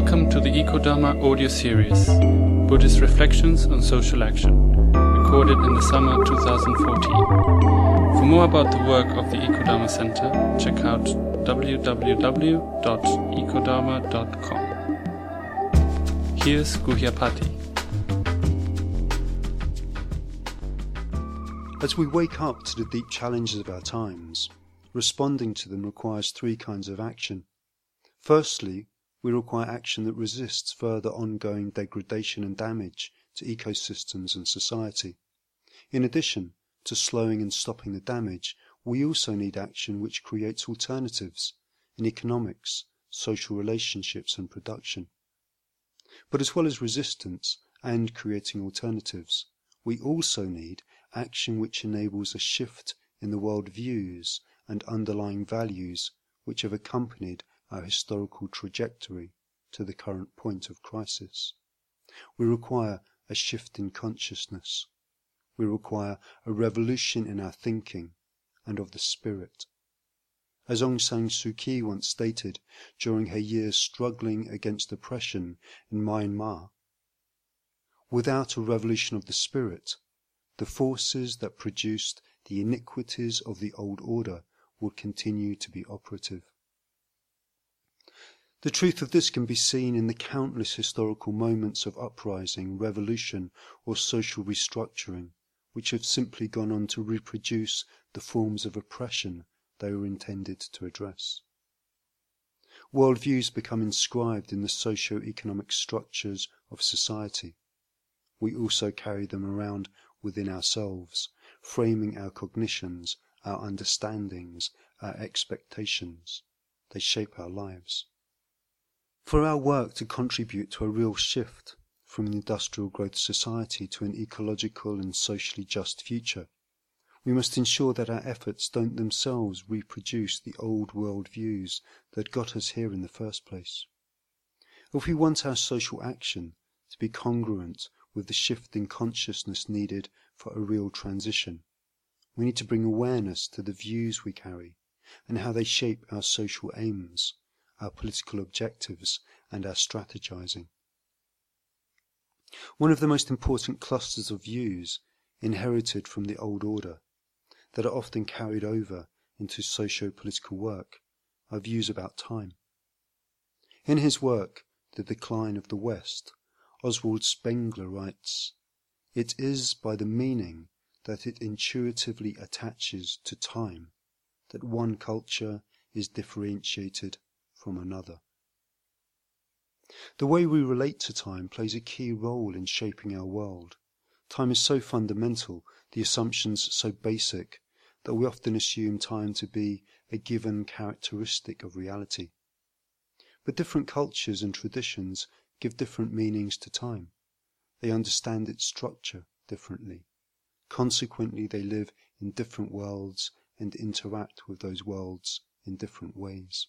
Welcome to the Ecodharma audio series, Buddhist Reflections on Social Action, recorded in the summer 2014. For more about the work of the Ecodharma Center, check out www.ecodharma.com. Here's Guhyapati. As we wake up to the deep challenges of our times, responding to them requires three kinds of action. Firstly, we require action that resists further ongoing degradation and damage to ecosystems and society. In addition to slowing and stopping the damage, we also need action which creates alternatives in economics, social relationships, and production. But as well as resistance and creating alternatives, we also need action which enables a shift in the world views and underlying values which have accompanied our historical trajectory to the current point of crisis. We require a shift in consciousness. We require a revolution in our thinking and of the spirit. As Aung San Suu Kyi once stated during her years struggling against oppression in Myanmar, without a revolution of the spirit, the forces that produced the iniquities of the old order will continue to be operative. The truth of this can be seen in the countless historical moments of uprising, revolution, or social restructuring, which have simply gone on to reproduce the forms of oppression they were intended to address. Worldviews become inscribed in the socio-economic structures of society. We also carry them around within ourselves, framing our cognitions, our understandings, our expectations. They shape our lives. For our work to contribute to a real shift from an industrial growth society to an ecological and socially just future, we must ensure that our efforts don't themselves reproduce the old world views that got us here in the first place. If we want our social action to be congruent with the shift in consciousness needed for a real transition, we need to bring awareness to the views we carry and how they shape our social aims our political objectives, and our strategizing. One of the most important clusters of views inherited from the old order that are often carried over into socio political work are views about time. In his work, The Decline of the West, Oswald Spengler writes, It is by the meaning that it intuitively attaches to time that one culture is differentiated from another. The way we relate to time plays a key role in shaping our world. Time is so fundamental, the assumptions so basic, that we often assume time to be a given characteristic of reality. But different cultures and traditions give different meanings to time. They understand its structure differently. Consequently, they live in different worlds and interact with those worlds in different ways.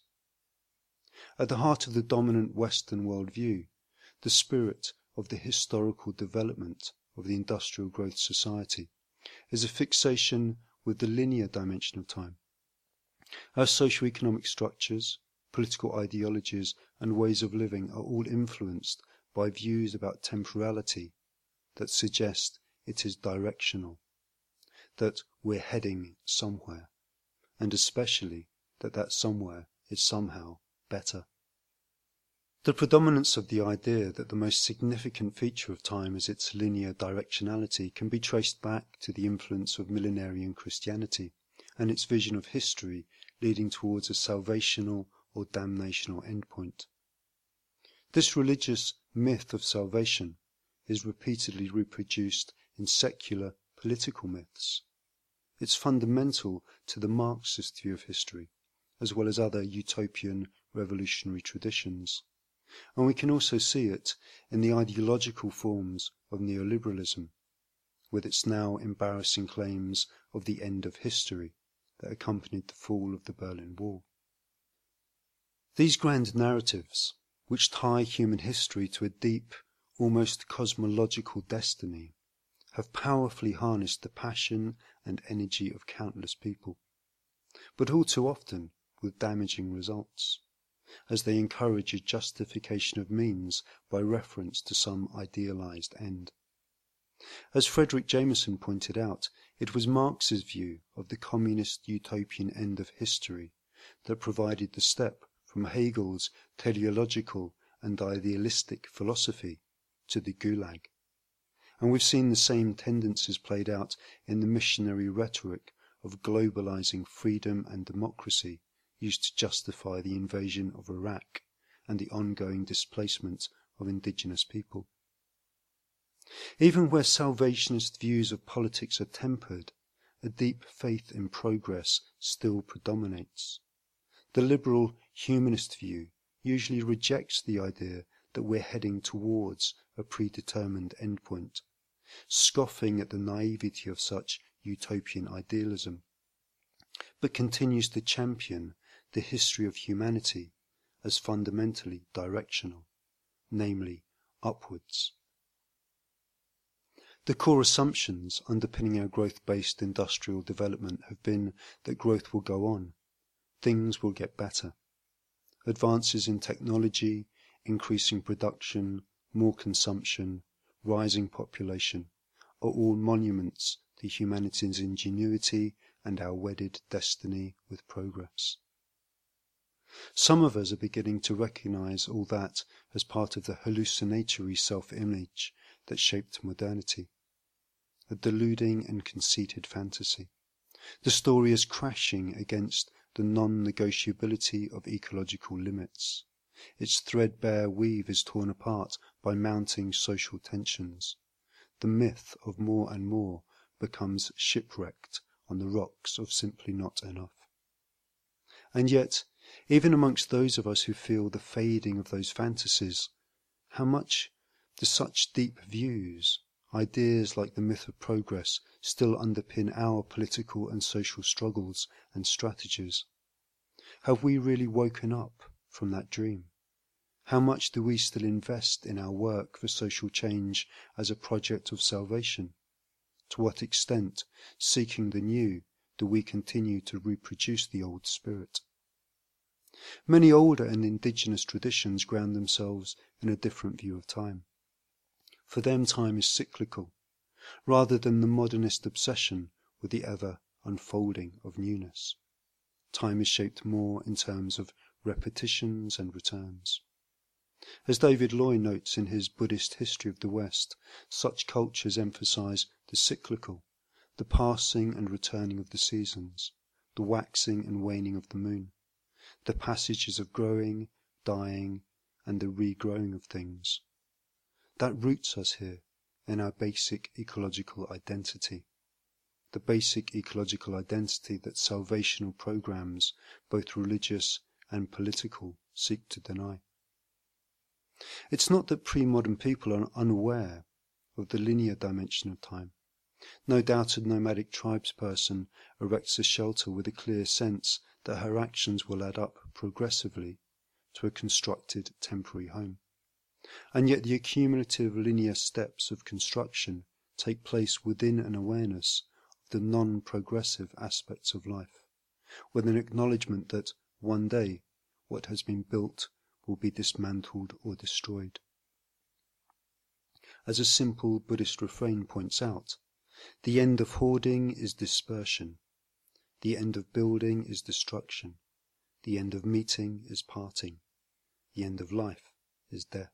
At the heart of the dominant Western worldview, the spirit of the historical development of the industrial growth society, is a fixation with the linear dimension of time. Our socio-economic structures, political ideologies, and ways of living are all influenced by views about temporality that suggest it is directional, that we're heading somewhere, and especially that that somewhere is somehow better. The predominance of the idea that the most significant feature of time is its linear directionality can be traced back to the influence of millenarian Christianity and its vision of history leading towards a salvational or damnational endpoint. This religious myth of salvation is repeatedly reproduced in secular political myths. It's fundamental to the Marxist view of history, as well as other utopian revolutionary traditions. And we can also see it in the ideological forms of neoliberalism, with its now embarrassing claims of the end of history that accompanied the fall of the Berlin Wall. These grand narratives, which tie human history to a deep, almost cosmological destiny, have powerfully harnessed the passion and energy of countless people, but all too often with damaging results. As they encourage a justification of means by reference to some idealized end. As Fredric Jameson pointed out, it was Marx's view of the communist utopian end of history that provided the step from Hegel's teleological and idealistic philosophy to the Gulag. And we've seen the same tendencies played out in the missionary rhetoric of globalizing freedom and democracy used to justify the invasion of Iraq and the ongoing displacement of indigenous people. Even where salvationist views of politics are tempered, a deep faith in progress still predominates. The liberal humanist view usually rejects the idea that we're heading towards a predetermined endpoint, scoffing at the naivety of such utopian idealism, but continues to champion the history of humanity as fundamentally directional, namely upwards. The core assumptions underpinning our growth based industrial development have been that growth will go on, things will get better. Advances in technology, increasing production, more consumption, rising population are all monuments to humanity's ingenuity and our wedded destiny with progress. Some of us are beginning to recognize all that as part of the hallucinatory self image that shaped modernity. A deluding and conceited fantasy. The story is crashing against the non negotiability of ecological limits. Its threadbare weave is torn apart by mounting social tensions. The myth of more and more becomes shipwrecked on the rocks of simply not enough. And yet, even amongst those of us who feel the fading of those fantasies, how much do such deep views, ideas like the myth of progress, still underpin our political and social struggles and strategies? Have we really woken up from that dream? How much do we still invest in our work for social change as a project of salvation? To what extent, seeking the new, do we continue to reproduce the old spirit? Many older and indigenous traditions ground themselves in a different view of time. For them time is cyclical, rather than the modernist obsession with the ever unfolding of newness. Time is shaped more in terms of repetitions and returns. As David Loy notes in his Buddhist History of the West, such cultures emphasize the cyclical, the passing and returning of the seasons, the waxing and waning of the moon the passages of growing, dying, and the regrowing of things. That roots us here in our basic ecological identity. The basic ecological identity that salvational programs, both religious and political, seek to deny. It's not that pre modern people are unaware of the linear dimension of time. No doubt a nomadic tribesperson erects a shelter with a clear sense that her actions will add up progressively to a constructed temporary home. And yet the accumulative linear steps of construction take place within an awareness of the non progressive aspects of life, with an acknowledgement that one day what has been built will be dismantled or destroyed. As a simple Buddhist refrain points out, the end of hoarding is dispersion, the end of building is destruction. The end of meeting is parting. The end of life is death.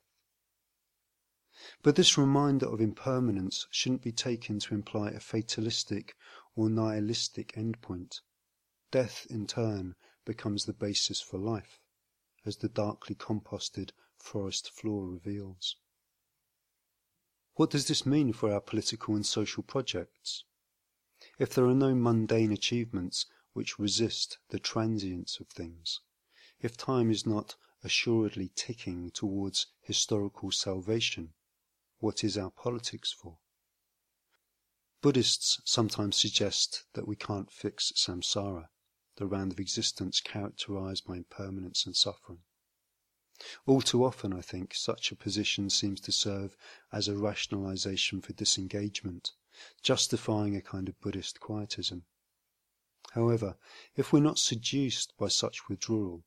But this reminder of impermanence shouldn't be taken to imply a fatalistic or nihilistic endpoint. Death, in turn, becomes the basis for life, as the darkly composted forest floor reveals. What does this mean for our political and social projects? if there are no mundane achievements which resist the transience of things, if time is not assuredly ticking towards historical salvation, what is our politics for? Buddhists sometimes suggest that we can't fix samsara, the round of existence characterized by impermanence and suffering. All too often, I think, such a position seems to serve as a rationalization for disengagement justifying a kind of Buddhist quietism. However, if we're not seduced by such withdrawal,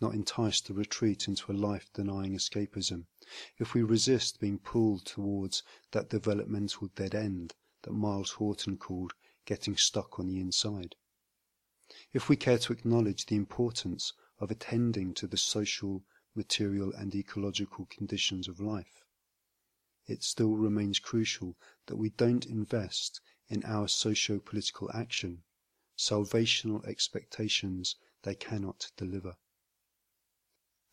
not enticed to retreat into a life denying escapism, if we resist being pulled towards that developmental dead end that Myles Horton called getting stuck on the inside. If we care to acknowledge the importance of attending to the social, material, and ecological conditions of life, it still remains crucial that we don't invest in our socio political action salvational expectations they cannot deliver.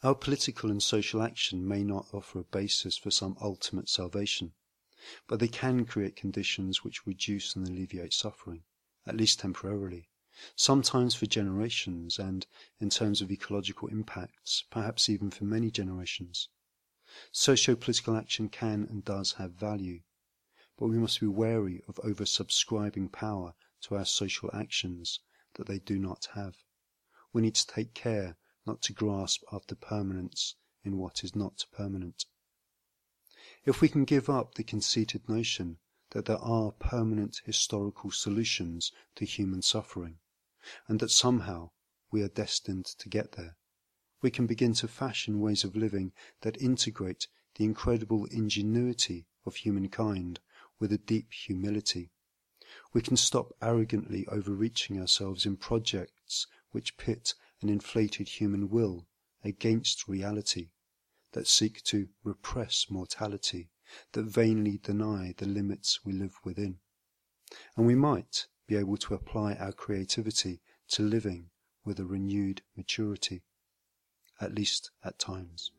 Our political and social action may not offer a basis for some ultimate salvation, but they can create conditions which reduce and alleviate suffering, at least temporarily, sometimes for generations, and, in terms of ecological impacts, perhaps even for many generations. Socio political action can and does have value, but we must be wary of oversubscribing power to our social actions that they do not have. We need to take care not to grasp after permanence in what is not permanent. If we can give up the conceited notion that there are permanent historical solutions to human suffering, and that somehow we are destined to get there, we can begin to fashion ways of living that integrate the incredible ingenuity of humankind with a deep humility. We can stop arrogantly overreaching ourselves in projects which pit an inflated human will against reality, that seek to repress mortality, that vainly deny the limits we live within. And we might be able to apply our creativity to living with a renewed maturity, at least at times.